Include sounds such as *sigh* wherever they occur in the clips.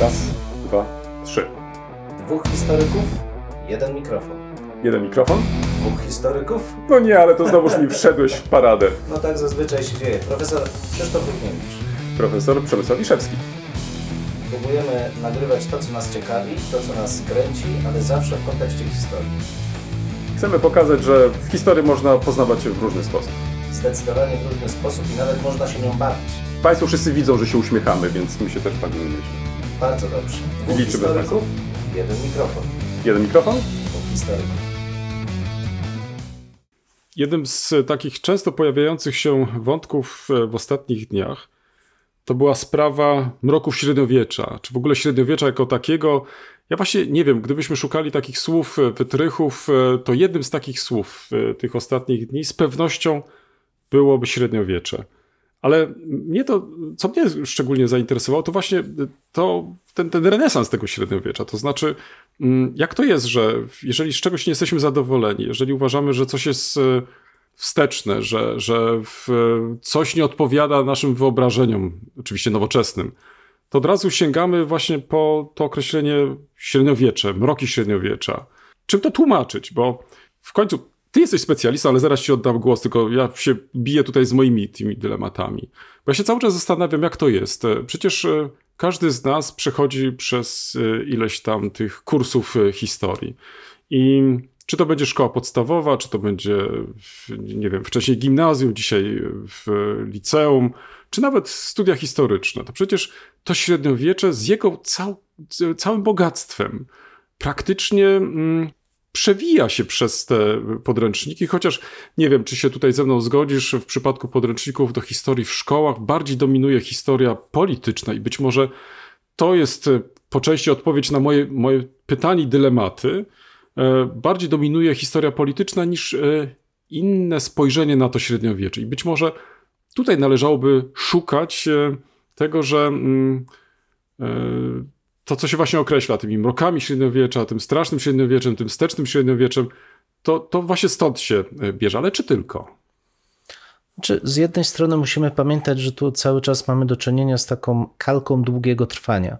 Raz, dwa, trzy. Dwóch historyków, jeden mikrofon. Jeden mikrofon? Dwóch historyków? No nie, ale to znowuż mi wszedłeś w paradę. No tak zazwyczaj się dzieje. Profesor Krzysztof Równiewicz. Profesor Przemysław Wiszewski. Próbujemy nagrywać to, co nas ciekawi, to, co nas kręci, ale zawsze w kontekście historii. Chcemy pokazać, że w historii można poznawać się w różny sposób. Zdecydowanie w różny sposób i nawet można się nią bawić. Państwo wszyscy widzą, że się uśmiechamy, więc my się też myślę. Bardzo dobrze. Dwóch Liczymy historyków, jeden mikrofon. Jeden mikrofon? Dwóch historyków. Jednym z takich często pojawiających się wątków e, w ostatnich dniach to była sprawa mroków średniowiecza, czy w ogóle średniowiecza jako takiego. Ja właśnie nie wiem, gdybyśmy szukali takich słów, e, wytrychów, e, to jednym z takich słów tych ostatnich dni z pewnością byłoby średniowiecze. Ale mnie to, co mnie szczególnie zainteresowało, to właśnie to, ten, ten renesans tego średniowiecza. To znaczy, mm, jak to jest, że jeżeli z czegoś nie jesteśmy zadowoleni, jeżeli uważamy, że coś jest e, wsteczne, że, że coś nie odpowiada naszym wyobrażeniom, oczywiście nowoczesnym, to od razu sięgamy właśnie po to określenie średniowiecze, mroki średniowiecza. Czym to tłumaczyć? Bo w końcu ty jesteś specjalistą, ale zaraz ci oddam głos, tylko ja się biję tutaj z moimi tymi dylematami. Bo ja się cały czas zastanawiam, jak to jest. E, przecież e, każdy z nas przechodzi przez e, ileś tam tych kursów historii. I czy to będzie szkoła podstawowa, czy to będzie, nie wiem, wcześniej gimnazjum, dzisiaj w liceum, czy nawet studia historyczne, to przecież to średniowiecze z jego cał, całym bogactwem praktycznie mm, przewija się przez te podręczniki, chociaż nie wiem, czy się tutaj ze mną zgodzisz, w przypadku podręczników do historii w szkołach bardziej dominuje historia polityczna i być może to jest e, po części odpowiedź na moje, moje pytanie i dylematy. E, bardziej dominuje historia polityczna niż e, inne spojrzenie na to średniowiecze. I być może tutaj należałoby szukać tego, że mm, to, co się właśnie określa tymi mrokami średniowiecza, tym strasznym średniowieczem, tym wstecznym średniowieczem, to, to właśnie stąd się e, bierze, ale czy tylko? Czy z jednej strony musimy pamiętać, że tu cały czas mamy do czynienia z taką kalką długiego trwania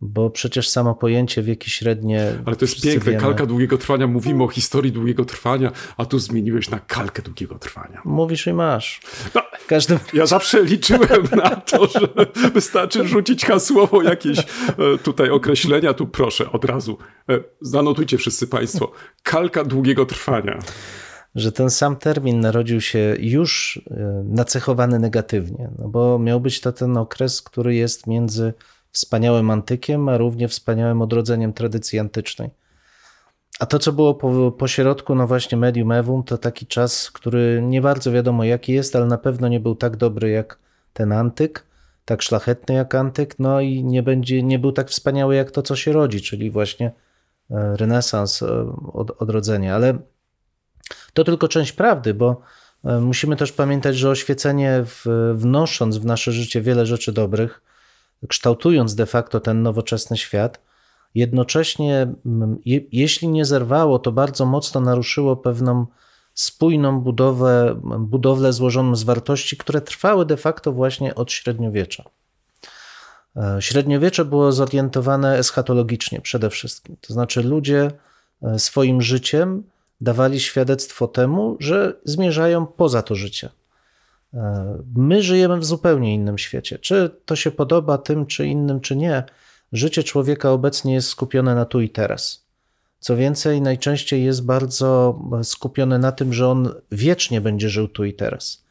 bo przecież samo pojęcie wieki średnie. Ale to jest piękne, wiemy. kalka długiego trwania. Mówimy o historii długiego trwania, a tu zmieniłeś na kalkę długiego trwania. Mówisz i masz. No, każdym... Ja zawsze liczyłem na to, że wystarczy rzucić hasłowo jakieś e, tutaj określenia. Tu proszę, od razu. E, zanotujcie wszyscy Państwo. Kalka długiego trwania że ten sam termin narodził się już e, nacechowany negatywnie, no bo miał być to ten okres, który jest między wspaniałym antykiem, a równie wspaniałym odrodzeniem tradycji antycznej. A to, co było po, po środku, no właśnie medium evum, to taki czas, który nie bardzo wiadomo jaki jest, ale na pewno nie był tak dobry jak ten antyk, tak szlachetny jak antyk, no i nie, będzie, nie był tak wspaniały jak to, co się rodzi, czyli właśnie e, renesans, e, od, odrodzenie. Ale to tylko część prawdy, bo e, musimy też pamiętać, że oświecenie wnosząc w nasze życie wiele rzeczy dobrych, kształtując de facto ten nowoczesny świat, jednocześnie, je, jeśli nie zerwało, to bardzo mocno naruszyło pewną spójną budowę, budowlę złożoną z wartości, które trwały de facto właśnie od średniowiecza. E, średniowiecze było zorientowane eschatologicznie przede wszystkim. To znaczy, ludzie e, swoim życiem dawali świadectwo temu, że zmierzają poza to życie. E, my żyjemy w zupełnie innym świecie. Czy to się podoba tym, czy innym, czy nie, życie człowieka obecnie jest skupione na tu i teraz. Co więcej, najczęściej jest bardzo skupione na tym, że on wiecznie będzie żył tu i teraz.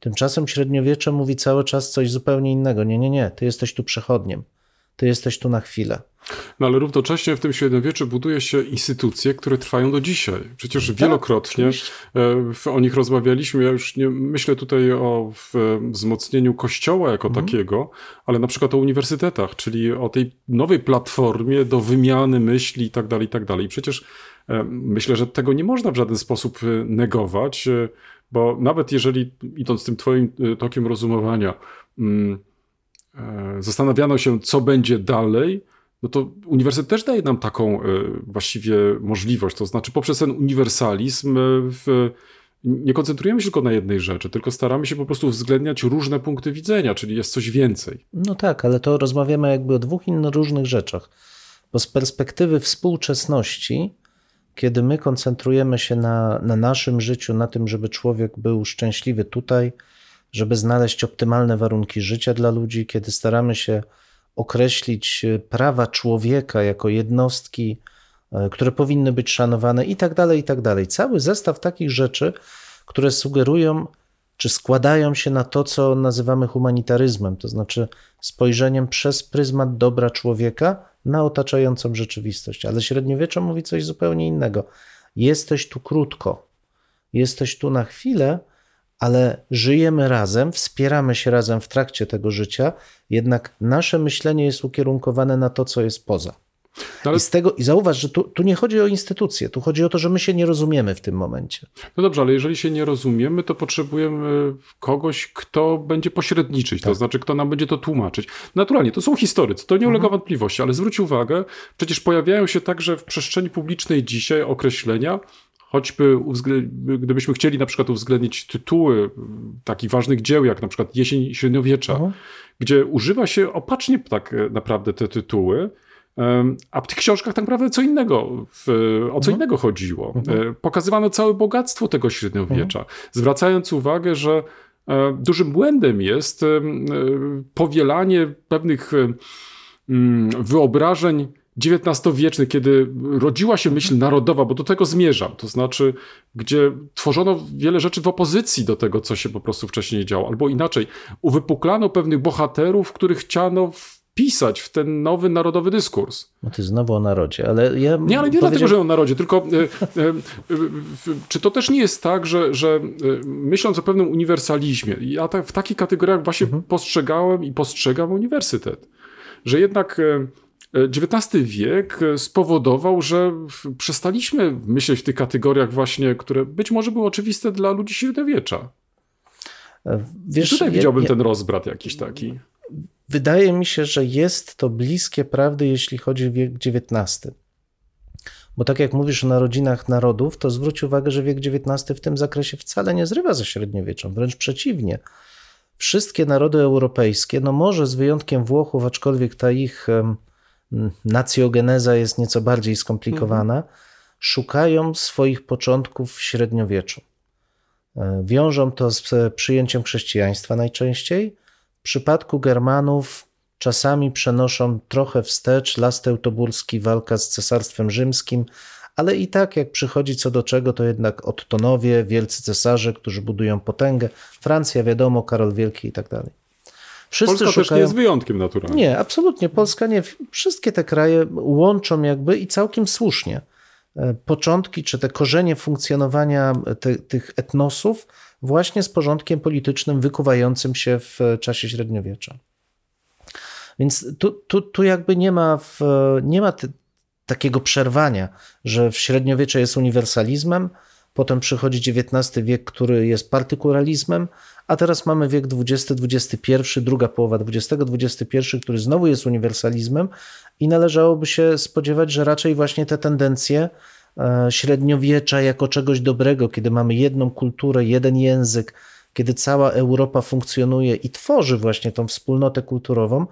Tymczasem średniowiecze mówi cały czas coś zupełnie innego. Nie, nie, nie, ty jesteś tu przechodniem, ty jesteś tu na chwilę. No ale równocześnie w tym średniowieczu buduje się instytucje, które trwają do dzisiaj. Przecież tak, wielokrotnie. E, o nich rozmawialiśmy. Ja już nie myślę tutaj o wzmocnieniu kościoła jako mhm. takiego, ale na przykład o uniwersytetach, czyli o tej nowej platformie do wymiany myśli i tak dalej, i tak dalej. Przecież e, myślę, że tego nie można w żaden sposób e, negować, bo nawet jeżeli idąc tym twoim tokiem rozumowania, mm, zastanawiano się, co będzie dalej, no to uniwersytet też daje nam taką e, właściwie możliwość. To znaczy, poprzez ten uniwersalizm e, w, nie koncentrujemy się tylko na jednej rzeczy, tylko staramy się po prostu uwzględniać różne punkty widzenia, czyli jest coś więcej. No tak, ale to rozmawiamy jakby o dwóch innych różnych rzeczach. Bo z perspektywy współczesności, kiedy my koncentrujemy się na, na naszym życiu, na tym, żeby człowiek był szczęśliwy tutaj, żeby znaleźć optymalne warunki życia dla ludzi, kiedy staramy się określić prawa człowieka jako jednostki, e, które powinny być szanowane i tak dalej, i tak dalej. Cały zestaw takich rzeczy, które sugerują, czy składają się na to, co nazywamy humanitaryzmem, to znaczy spojrzeniem przez pryzmat dobra człowieka na otaczającą rzeczywistość. Ale średniowiecze mówi coś zupełnie innego. Jesteś tu krótko, jesteś tu na chwilę, ale żyjemy razem, wspieramy się razem w trakcie tego życia, jednak nasze myślenie jest ukierunkowane na to, co jest poza. No ale, I, z tego, I zauważ, że tu, tu nie chodzi o instytucje, tu chodzi o to, że my się nie rozumiemy w tym momencie. no dobrze, ale jeżeli się nie rozumiemy, to potrzebujemy kogoś, kto będzie pośredniczyć, to znaczy, kto nam będzie to tłumaczyć. Naturalnie, to są historycy, to nie ulega wątpliwości, ale zwróć uwagę, przecież pojawiają się także w przestrzeni publicznej dzisiaj określenia, choćby gdybyśmy chcieli na przykład uwzględnić tytuły takich ważnych dzieł, jak na przykład Jesień Średniowiecza, Mhm. gdzie używa się opacznie tak e, naprawdę te tytuły, a w tych książkach tak naprawdę co innego, o co innego chodziło. E, Pokazywano całe bogactwo tego średniowiecza, zwracając uwagę, że e, dużym błędem jest powielanie pewnych mm, wyobrażeń XIX-wiecznych, kiedy rodziła się myśl narodowa, bo do tego zmierzam, to znaczy, gdzie tworzono wiele rzeczy w opozycji do tego, co się po prostu wcześniej działo, albo inaczej, uwypuklano pewnych bohaterów, których chciano wpisać w ten nowy narodowy dyskurs. No ty znowu o narodzie, ale ja. Nie, ale nie dlatego, że o narodzie, tylko e, e, e, czy to też nie jest tak, że, że e, myśląc o pewnym uniwersalizmie, ja tak, w takich kategoriach właśnie postrzegałem i postrzegam uniwersytet, że jednak e, XIX wiek spowodował, że przestaliśmy myśleć w tych kategoriach właśnie, które być może były oczywiste dla ludzi średniowiecza. Wiesz, I tutaj ja- widziałbym ja- ten rozbrat jakiś taki. Wydaje mi się, że jest to bliskie prawdy, jeśli chodzi o wiek XIX. Bo tak jak mówisz o narodzinach narodów, to zwróć uwagę, że wiek XIX w tym zakresie wcale nie zrywa ze średniowieczem, wręcz przeciwnie. Wszystkie narody europejskie, no może z wyjątkiem Włochów, aczkolwiek ta ich nacjogeneza jest nieco bardziej skomplikowana, szukają swoich początków w średniowieczu. E, Wiążą to z przyjęciem chrześcijaństwa najczęściej. W przypadku Germanów czasami przenoszą trochę wstecz las teutoburski, walka z cesarstwem rzymskim, ale i tak jak przychodzi co do czego, to jednak Ottonowie, wielcy cesarze, którzy budują potęgę. Francja, wiadomo, Karol Wielki i tak dalej. Wszyscy Polska też nie szukają... jest wyjątkiem naturalnie. Nie, absolutnie. Polska nie. Wszystkie te kraje łączą jakby i całkiem słusznie e, początki czy te korzenie funkcjonowania te, tych etnosów właśnie z porządkiem politycznym wykuwającym się w czasie średniowiecza. Więc tu, tu, tu jakby nie ma, w, nie ma ty, takiego przerwania, że w średniowiecze jest uniwersalizmem, potem przychodzi XIX wiek, który jest partykulalizmem, a teraz mamy wiek XX, XXI, druga połowa XX, XXI, który znowu jest uniwersalizmem i należałoby się spodziewać, że raczej właśnie te tendencje e, średniowiecza jako czegoś dobrego, kiedy mamy jedną kulturę, jeden język, kiedy cała Europa funkcjonuje i tworzy właśnie tą wspólnotę kulturową,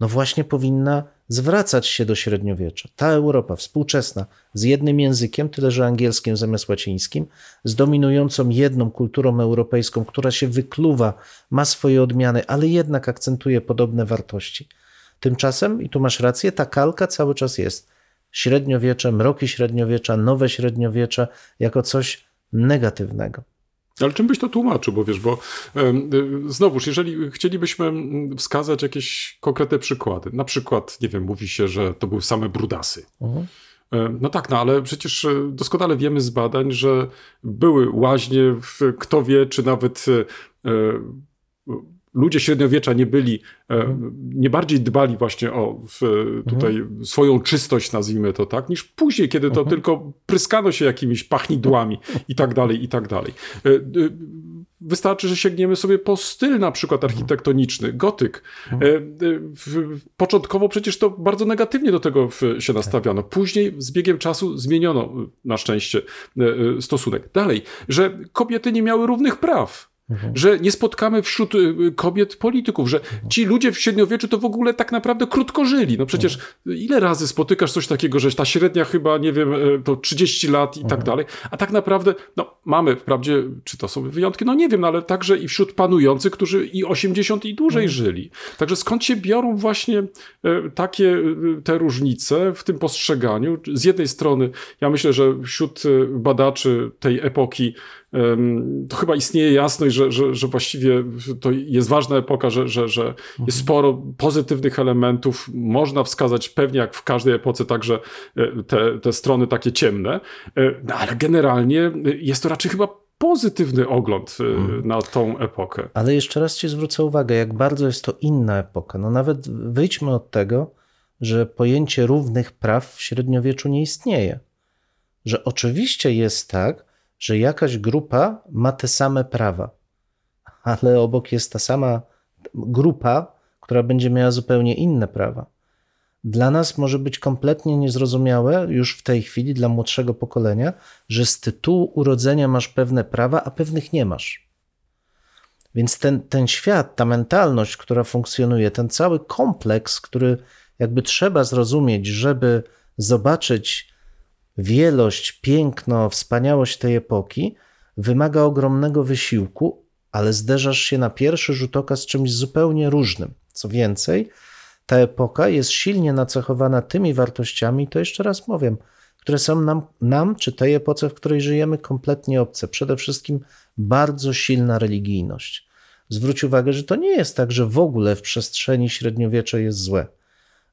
no właśnie powinna zwracać się do średniowiecza. Ta Europa współczesna z jednym językiem, tyle że angielskim zamiast łacińskim, z dominującą jedną kulturą europejską, która się wykluwa, ma swoje odmiany, ale jednak akcentuje podobne wartości. Tymczasem, i tu masz rację, ta kalka cały czas jest. Średniowiecze, mroki średniowiecza, nowe średniowiecze jako coś negatywnego. Ale czym byś to tłumaczył? Bo wiesz, bo y, znowuż, jeżeli chcielibyśmy mm, wskazać jakieś konkretne przykłady, na przykład, nie wiem, mówi się, że to były same brudasy. Mhm. E, No tak, no ale przecież e, doskonale wiemy z badań, że były łaźnie, w, kto wie, czy nawet e, e, ludzie średniowiecza nie byli, e, Mhm. nie bardziej dbali właśnie o w, tutaj swoją czystość, nazwijmy to tak, niż później, kiedy to Mhm. tylko pryskano się jakimiś pachnidłami *laughs* i tak dalej, i tak dalej. E, e, Wystarczy, że sięgniemy sobie po styl na przykład architektoniczny, gotyk. E, e, Początkowo przecież to bardzo negatywnie do tego się nastawiano. Później z biegiem czasu zmieniono e, na szczęście e, e, stosunek. Dalej, że kobiety nie miały równych praw. Że nie spotkamy wśród y, kobiet polityków, że ci ludzie w średniowieczu to w ogóle tak naprawdę krótko żyli. No przecież ile razy spotykasz coś takiego, że ta średnia chyba, nie wiem, y, to 30 lat i tak dalej, a tak naprawdę, no mamy wprawdzie, czy to są wyjątki, no nie wiem, no, ale także i wśród panujących, którzy i 80 i dłużej żyli. Także skąd się biorą właśnie y, takie y, te różnice w tym postrzeganiu? Z jednej strony, ja myślę, że wśród y, badaczy tej epoki to chyba istnieje jasność, że, że, że właściwie to jest ważna epoka, że, że, że jest sporo pozytywnych elementów. Można wskazać pewnie, jak w każdej epoce, także e, te, te strony takie ciemne, E, no, ale generalnie e, jest to raczej chyba pozytywny ogląd e, na tą epokę. Ale jeszcze raz Ci zwrócę uwagę, jak bardzo jest to inna epoka. No nawet wyjdźmy od tego, że pojęcie równych praw w średniowieczu nie istnieje. Że oczywiście jest tak, że jakaś grupa ma te same prawa, ale obok jest ta sama grupa, która będzie miała zupełnie inne prawa. Dla nas może być kompletnie niezrozumiałe już w tej chwili, dla młodszego pokolenia, że z tytułu urodzenia masz pewne prawa, a pewnych nie masz. Więc ten, ten świat, ta mentalność, która funkcjonuje, ten cały kompleks, który jakby trzeba zrozumieć, żeby zobaczyć wielość, piękno, wspaniałość tej epoki, wymaga ogromnego wysiłku, ale zderzasz się na pierwszy rzut oka z czymś zupełnie różnym. Co więcej, ta epoka jest silnie nacechowana tymi wartościami, to jeszcze raz mówię, które są nam, nam, czy tej epoce, w której żyjemy, kompletnie obce. Przede wszystkim bardzo silna religijność. Zwróć uwagę, że to nie jest tak, że w ogóle w przestrzeni średniowiecze jest złe.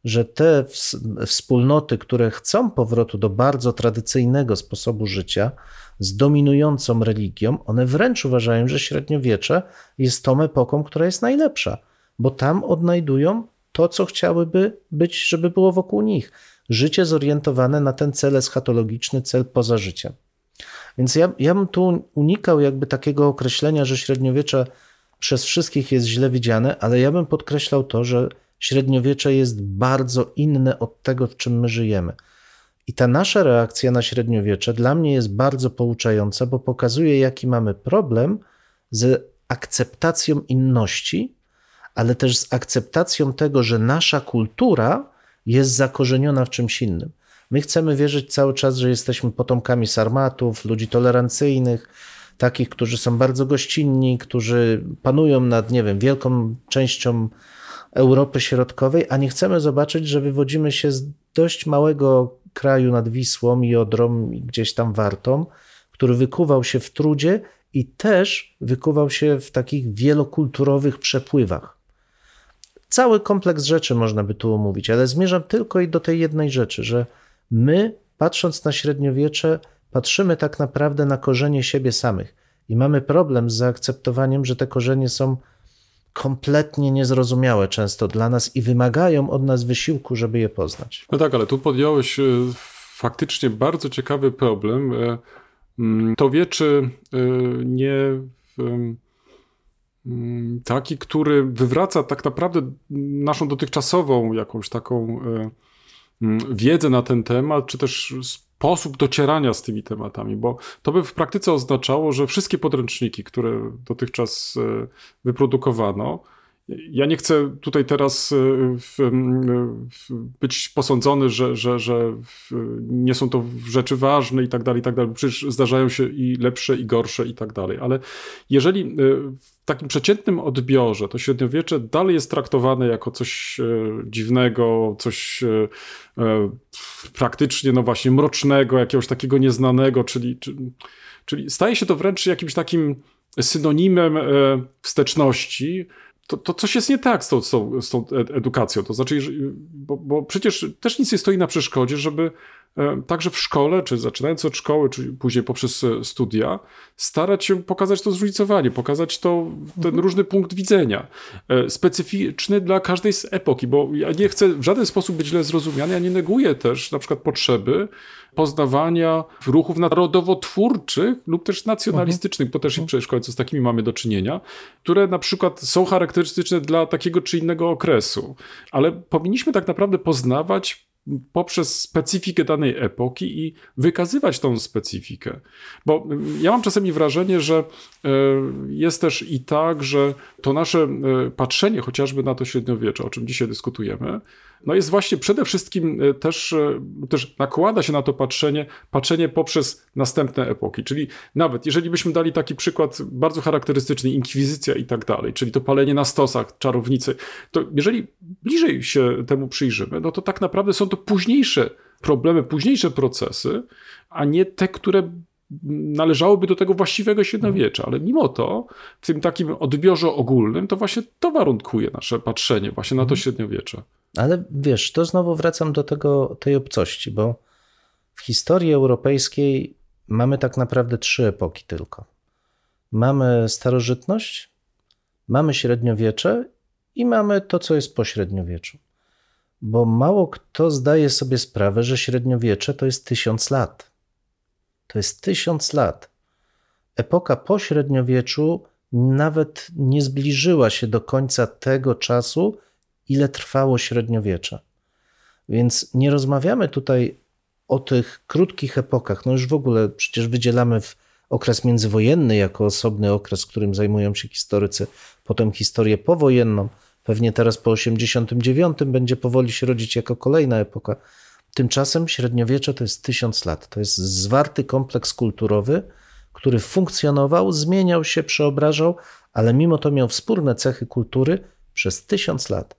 Że te ws- wspólnoty, które chcą powrotu do bardzo tradycyjnego sposobu życia z dominującą religią, one wręcz uważają, że średniowiecze jest tą epoką, która jest najlepsza, bo tam odnajdują to, co chciałyby być, żeby było wokół nich. Życie zorientowane na ten cel eschatologiczny, cel poza życiem. Więc ja, ja bym tu unikał jakby takiego określenia, że średniowiecze przez wszystkich jest źle widziane, ale ja bym podkreślał to, że średniowiecze jest bardzo inne od tego, w czym my żyjemy. I ta nasza reakcja na średniowiecze dla mnie jest bardzo pouczająca, bo pokazuje, jaki mamy problem z akceptacją inności, ale też z akceptacją tego, że nasza kultura jest zakorzeniona w czymś innym. My chcemy wierzyć cały czas, że jesteśmy potomkami sarmatów, ludzi tolerancyjnych, takich, którzy są bardzo gościnni, którzy panują nad, nie wiem, wielką częścią Europy Środkowej, a nie chcemy zobaczyć, że wywodzimy się z dość małego kraju nad Wisłą i Odrą, i gdzieś tam Wartą, który wykuwał się w trudzie i też wykuwał się w takich wielokulturowych przepływach. Cały kompleks rzeczy można by tu omówić, ale zmierzam tylko i do tej jednej rzeczy, że my, patrząc na średniowiecze, patrzymy tak naprawdę na korzenie siebie samych i mamy problem z zaakceptowaniem, że te korzenie są kompletnie niezrozumiałe często dla nas i wymagają od nas wysiłku, żeby je poznać. No tak, ale tu podjąłeś e, faktycznie bardzo ciekawy problem. E, mm, To wieczy e, nie mm, taki, który wywraca tak naprawdę naszą dotychczasową jakąś taką mm, wiedzę na ten temat, czy też sposób docierania z tymi tematami, bo to by w praktyce oznaczało, że wszystkie podręczniki, które dotychczas e, wyprodukowano, ja nie chcę tutaj teraz w, w, być posądzony, że, że, że nie są to rzeczy ważne i tak dalej, i tak dalej. Przecież zdarzają się i lepsze, i gorsze, i tak dalej. Ale jeżeli e, w takim przeciętnym odbiorze to średniowiecze dalej jest traktowane jako coś dziwnego, coś praktycznie, no właśnie, mrocznego, jakiegoś takiego nieznanego, czyli, czyli, staje się to wręcz jakimś takim synonimem wsteczności, to, to coś jest nie tak z tą, z tą, z tą ed- edukacją. To znaczy, że- bo, bo przecież też nic nie stoi na przeszkodzie, żeby e, także w szkole, czy zaczynając od szkoły, czy później poprzez e, studia, starać się pokazać to zróżnicowanie, pokazać to, ten różny punkt widzenia, e, specyficzny dla każdej z epoki, bo ja nie chcę w żaden sposób być źle zrozumiany, ja nie neguję też na przykład potrzeby poznawania ruchów narodowo-twórczych lub też nacjonalistycznych, bo też przecież w końcu z takimi mamy do czynienia, które na przykład są charakterystyczne dla takiego czy innego okresu. Ale powinniśmy tak naprawdę poznawać poprzez specyfikę danej epoki i wykazywać tą specyfikę. Bo ja mam czasami wrażenie, że e, jest też i tak, że to nasze e, patrzenie chociażby na to średniowiecze, o czym dzisiaj dyskutujemy, no jest właśnie przede wszystkim e, też, też nakłada się na to patrzenie, patrzenie poprzez następne epoki. Czyli nawet jeżeli byśmy dali taki przykład bardzo charakterystyczny, inkwizycja i tak dalej, czyli to palenie na stosach, czarownicy, to jeżeli bliżej się temu przyjrzymy, no to tak naprawdę są to późniejsze problemy, późniejsze procesy, a nie te, które należałoby do tego właściwego średniowiecza, ale mimo to w tym takim odbiorze ogólnym to właśnie to warunkuje nasze patrzenie właśnie na to średniowiecze. Ale wiesz, to znowu wracam do tego, tej obcości, bo w historii europejskiej mamy tak naprawdę trzy epoki tylko. Mamy starożytność, mamy średniowiecze i mamy to, co jest po średniowieczu. Bo mało kto zdaje sobie sprawę, że średniowiecze to jest tysiąc lat. To jest tysiąc lat. Epoka po średniowieczu nawet nie zbliżyła się do końca tego czasu, ile trwało średniowiecze. Więc nie rozmawiamy tutaj o tych krótkich epokach. No już w ogóle przecież wydzielamy w okres międzywojenny jako osobny okres, którym zajmują się historycy, potem historię powojenną. Pewnie teraz po 89 będzie powoli się rodzić jako kolejna epoka. Tymczasem średniowiecze to jest tysiąc lat. To jest zwarty kompleks kulturowy, który funkcjonował, zmieniał się, przeobrażał, ale mimo to miał wspólne cechy kultury przez tysiąc lat.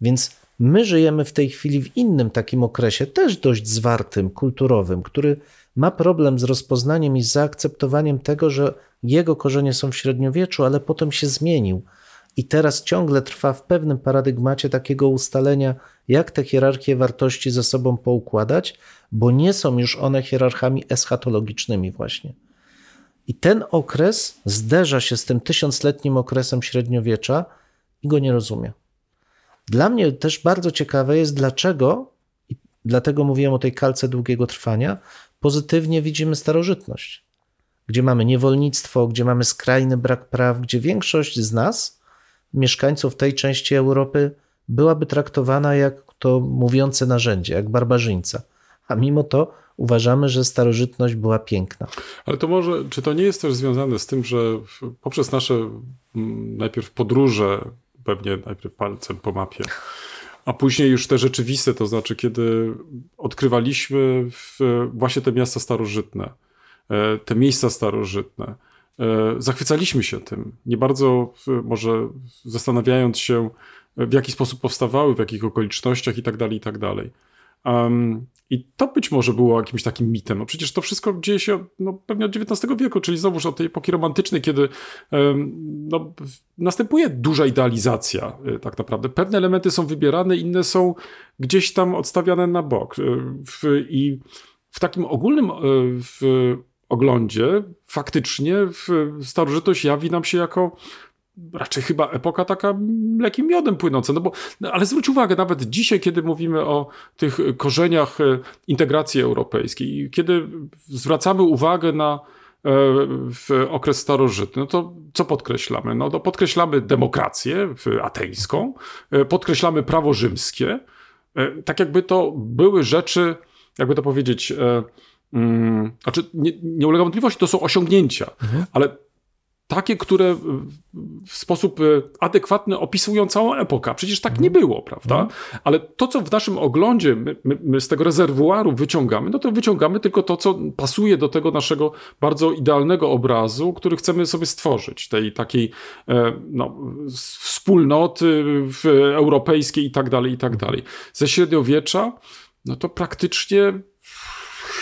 Więc my żyjemy w tej chwili w innym takim okresie, też dość zwartym, kulturowym, który ma problem z rozpoznaniem i zaakceptowaniem tego, że jego korzenie są w średniowieczu, ale potem się zmienił. I teraz ciągle trwa w pewnym paradygmacie takiego ustalenia, jak te hierarchie wartości ze sobą poukładać, bo nie są już one hierarchami eschatologicznymi, właśnie. I ten okres zderza się z tym tysiącletnim okresem średniowiecza i go nie rozumie. Dla mnie też bardzo ciekawe jest, dlaczego, i dlatego mówiłem o tej kalce długiego trwania, pozytywnie widzimy starożytność, gdzie mamy niewolnictwo, gdzie mamy skrajny brak praw, gdzie większość z nas, mieszkańców tej części Europy, byłaby traktowana jak to mówiące narzędzie, jak barbarzyńca. A mimo to uważamy, że starożytność była piękna. Ale to może, czy to nie jest też związane z tym, że poprzez nasze najpierw podróże pewnie najpierw palcem po mapie. A później już te rzeczywiste, to znaczy, kiedy odkrywaliśmy właśnie te miasta starożytne, e, te miejsca starożytne, e, zachwycaliśmy się tym. Nie bardzo może zastanawiając się, w jaki sposób powstawały, w jakich okolicznościach i tak dalej, i tak dalej. Um, I to być może było jakimś takim mitem. No przecież to wszystko dzieje się no, pewnie od XIX wieku, czyli znowuż od tej epoki romantycznej, kiedy um, no, następuje duża idealizacja y, tak naprawdę. Pewne elementy są wybierane, inne są gdzieś tam odstawiane na bok. Y, w, I w takim ogólnym y, w oglądzie faktycznie starożytność jawi nam się jako raczej chyba epoka taka mlekim miodem płynąca. No bo, no ale zwróć uwagę, nawet dzisiaj, kiedy mówimy o tych korzeniach e, integracji europejskiej, kiedy zwracamy uwagę na e, w okres starożytny, no to co podkreślamy? No to podkreślamy demokrację ateńską, e, podkreślamy prawo rzymskie, tak jakby to były rzeczy, jakby to powiedzieć, mm, znaczy nie, nie ulega wątpliwości, to są osiągnięcia, mhm. ale takie, które w sposób e, adekwatny opisują całą epokę. Przecież tak nie mhm. było, prawda? Mhm. Ale to, co w naszym oglądzie my, my, z tego rezerwuaru wyciągamy, no to wyciągamy tylko to, co pasuje do tego naszego bardzo idealnego obrazu, który chcemy sobie stworzyć, tej takiej e, no, wspólnoty europejskiej i tak dalej, i tak dalej. Ze średniowiecza, no to praktycznie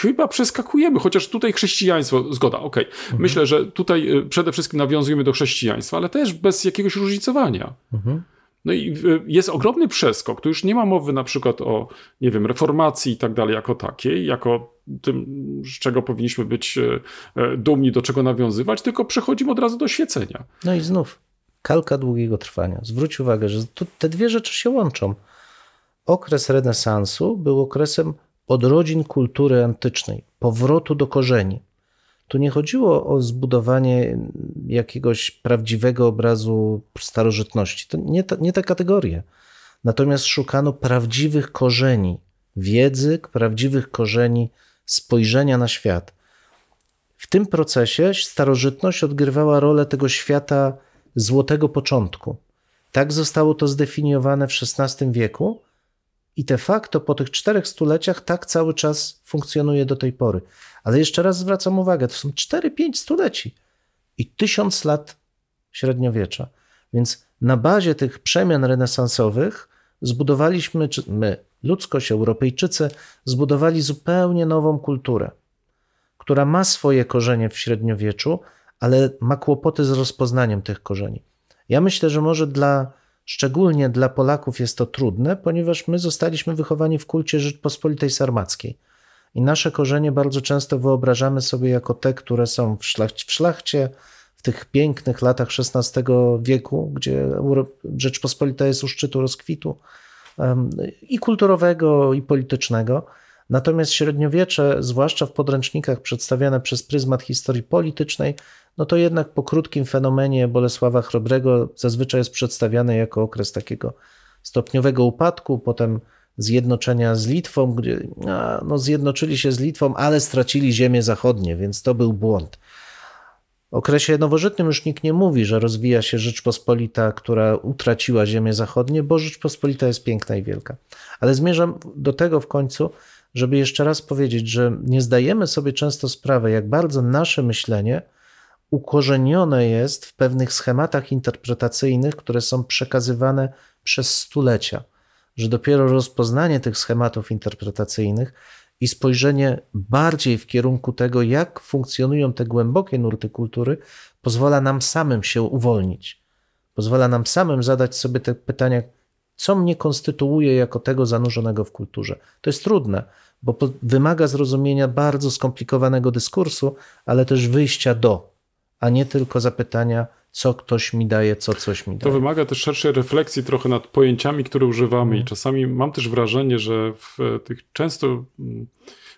chyba przeskakujemy, chociaż tutaj chrześcijaństwo, zgoda, okej. Okay. Mhm. Myślę, że tutaj y, przede wszystkim nawiązujemy do chrześcijaństwa, ale też bez jakiegoś różnicowania. Mhm. No i y, jest ogromny przeskok. Tu już nie ma mowy na przykład o, nie wiem, reformacji i tak dalej jako takiej, jako tym, z czego powinniśmy być e, dumni, do czego nawiązywać, tylko przechodzimy od razu do świecenia. No i znów kalka długiego trwania. Zwróć uwagę, że te dwie rzeczy się łączą. Okres renesansu był okresem odrodzin kultury antycznej, powrotu do korzeni. Tu nie chodziło o zbudowanie jakiegoś prawdziwego obrazu starożytności. To nie ta, nie. Natomiast szukano prawdziwych korzeni wiedzy, prawdziwych korzeni spojrzenia na świat. W tym procesie starożytność odgrywała rolę tego świata złotego początku. Tak zostało to zdefiniowane w XVI wieku i de facto po tych czterech stuleciach tak cały czas funkcjonuje do tej pory. Ale jeszcze raz zwracam uwagę, to są 4-5 stuleci i tysiąc lat średniowiecza. Więc na bazie tych przemian renesansowych zbudowaliśmy, my, ludzkość, Europejczycy, zbudowali zupełnie nową kulturę, która ma swoje korzenie w średniowieczu, ale ma kłopoty z rozpoznaniem tych korzeni. Ja myślę, że może dla, szczególnie dla Polaków jest to trudne, ponieważ my zostaliśmy wychowani w kulcie Rzeczpospolitej Sarmackiej. I nasze korzenie bardzo często wyobrażamy sobie jako te, które są w, szlach, w szlachcie, w tych pięknych latach XVI wieku, gdzie Rzeczpospolita jest u szczytu rozkwitu i kulturowego, i politycznego. Natomiast średniowiecze, zwłaszcza w podręcznikach przedstawiane przez pryzmat historii politycznej, no to jednak po krótkim fenomenie Bolesława Chrobrego zazwyczaj jest przedstawiane jako okres takiego stopniowego upadku, potem zjednoczenia z Litwą, gdzie no, zjednoczyli się z Litwą, ale stracili ziemię zachodnie, więc to był błąd. W okresie nowożytnym już nikt nie mówi, że rozwija się Rzeczpospolita, która utraciła ziemię zachodnie, bo Rzeczpospolita jest piękna i wielka. Ale zmierzam do tego w końcu, żeby jeszcze raz powiedzieć, że nie zdajemy sobie często sprawy, jak bardzo nasze myślenie ukorzenione jest w pewnych schematach interpretacyjnych, które są przekazywane przez stulecia, że dopiero rozpoznanie tych schematów interpretacyjnych i spojrzenie bardziej w kierunku tego, jak funkcjonują te głębokie nurty kultury, pozwala nam samym się uwolnić. Pozwala nam samym zadać sobie te pytania, co mnie konstytuuje jako tego zanurzonego w kulturze. To jest trudne, bo wymaga zrozumienia bardzo skomplikowanego dyskursu, ale też wyjścia do, a nie tylko zapytania, co ktoś mi daje, co coś mi daje. To wymaga też szerszej refleksji trochę nad pojęciami, które używamy Mhm. i czasami mam też wrażenie, że w tych często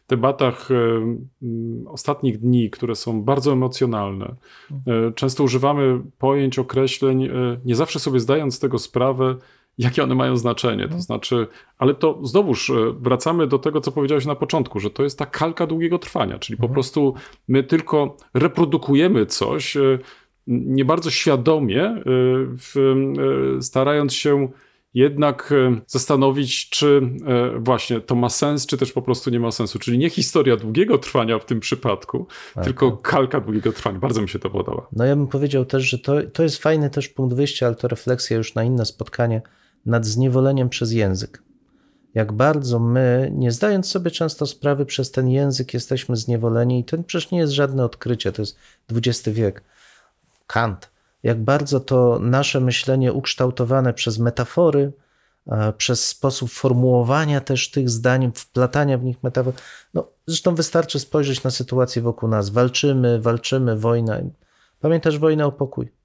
debatach e, ostatnich dni, które są bardzo emocjonalne, e, często używamy pojęć, określeń, e, nie zawsze sobie zdając z tego sprawę, jakie one mają znaczenie. To znaczy, ale to znowuż e, wracamy do tego, co powiedziałeś na początku, że to jest ta kalka długiego trwania, czyli po prostu my tylko reprodukujemy coś, e, nie bardzo świadomie, e, starając się jednak zastanowić, czy właśnie to ma sens, czy też po prostu nie ma sensu. Czyli nie historia długiego trwania w tym przypadku, tylko kalka długiego trwania. Bardzo mi się to podoba. No ja bym powiedział też, że to, to jest fajny też punkt wyjścia, ale to refleksja już na inne spotkanie nad zniewoleniem przez język. Jak bardzo my, nie zdając sobie często sprawy przez ten język, jesteśmy zniewoleni, i to przecież nie jest żadne odkrycie, to jest XX wiek. Kant. Jak bardzo to nasze myślenie ukształtowane przez metafory, e, przez sposób formułowania też tych zdań, wplatania w nich metafor. No, zresztą wystarczy spojrzeć na sytuację wokół nas. Walczymy, walczymy, wojna. Pamiętasz wojnę o pokój?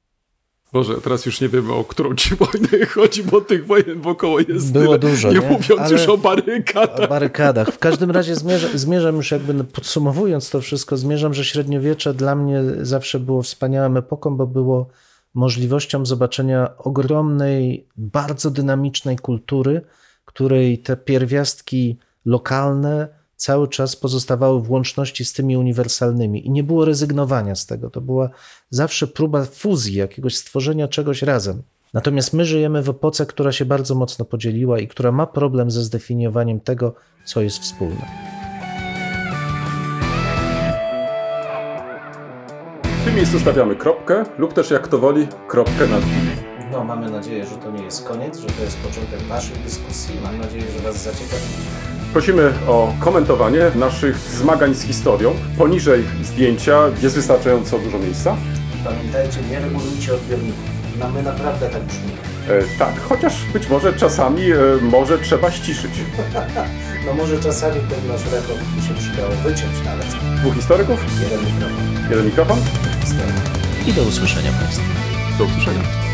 Boże, teraz już nie wiemy, o którą ci *laughs* wojnę chodzi, bo tych wojen wokoło jest Było tyle. dużo, nie, nie? mówiąc Ale- już o barykadach. O barykadach. W każdym razie zmierzam, zmierzam już jakby podsumowując to wszystko, zmierzam, że średniowiecze dla mnie zawsze było wspaniałą epoką, bo było możliwością zobaczenia ogromnej, bardzo dynamicznej kultury, której te pierwiastki lokalne cały czas pozostawały w łączności z tymi uniwersalnymi i nie było rezygnowania z tego. To była zawsze próba fuzji, jakiegoś stworzenia czegoś razem. Natomiast my żyjemy w epoce, która się bardzo mocno podzieliła i która ma problem ze zdefiniowaniem tego, co jest wspólne. W tym miejscu stawiamy kropkę lub też jak to woli, kropkę nad. No, mamy nadzieję, że to nie jest koniec, że to jest początek naszej dyskusji. Mam nadzieję, że Was zaciekawi. Prosimy o komentowanie naszych zmagań z historią. Poniżej zdjęcia jest wystarczająco dużo miejsca. Pamiętajcie, nie regulujcie odbiorników. No, my naprawdę tak brzmimy. E, tak, chociaż być może czasami e, może trzeba ściszyć. *laughs* No może czasami ten nasz rekord by się przydało wyciąć nawet. Dwóch historyków, Jeden mikrofon. jeden mikrofon. I do usłyszenia Państwu. Do usłyszenia.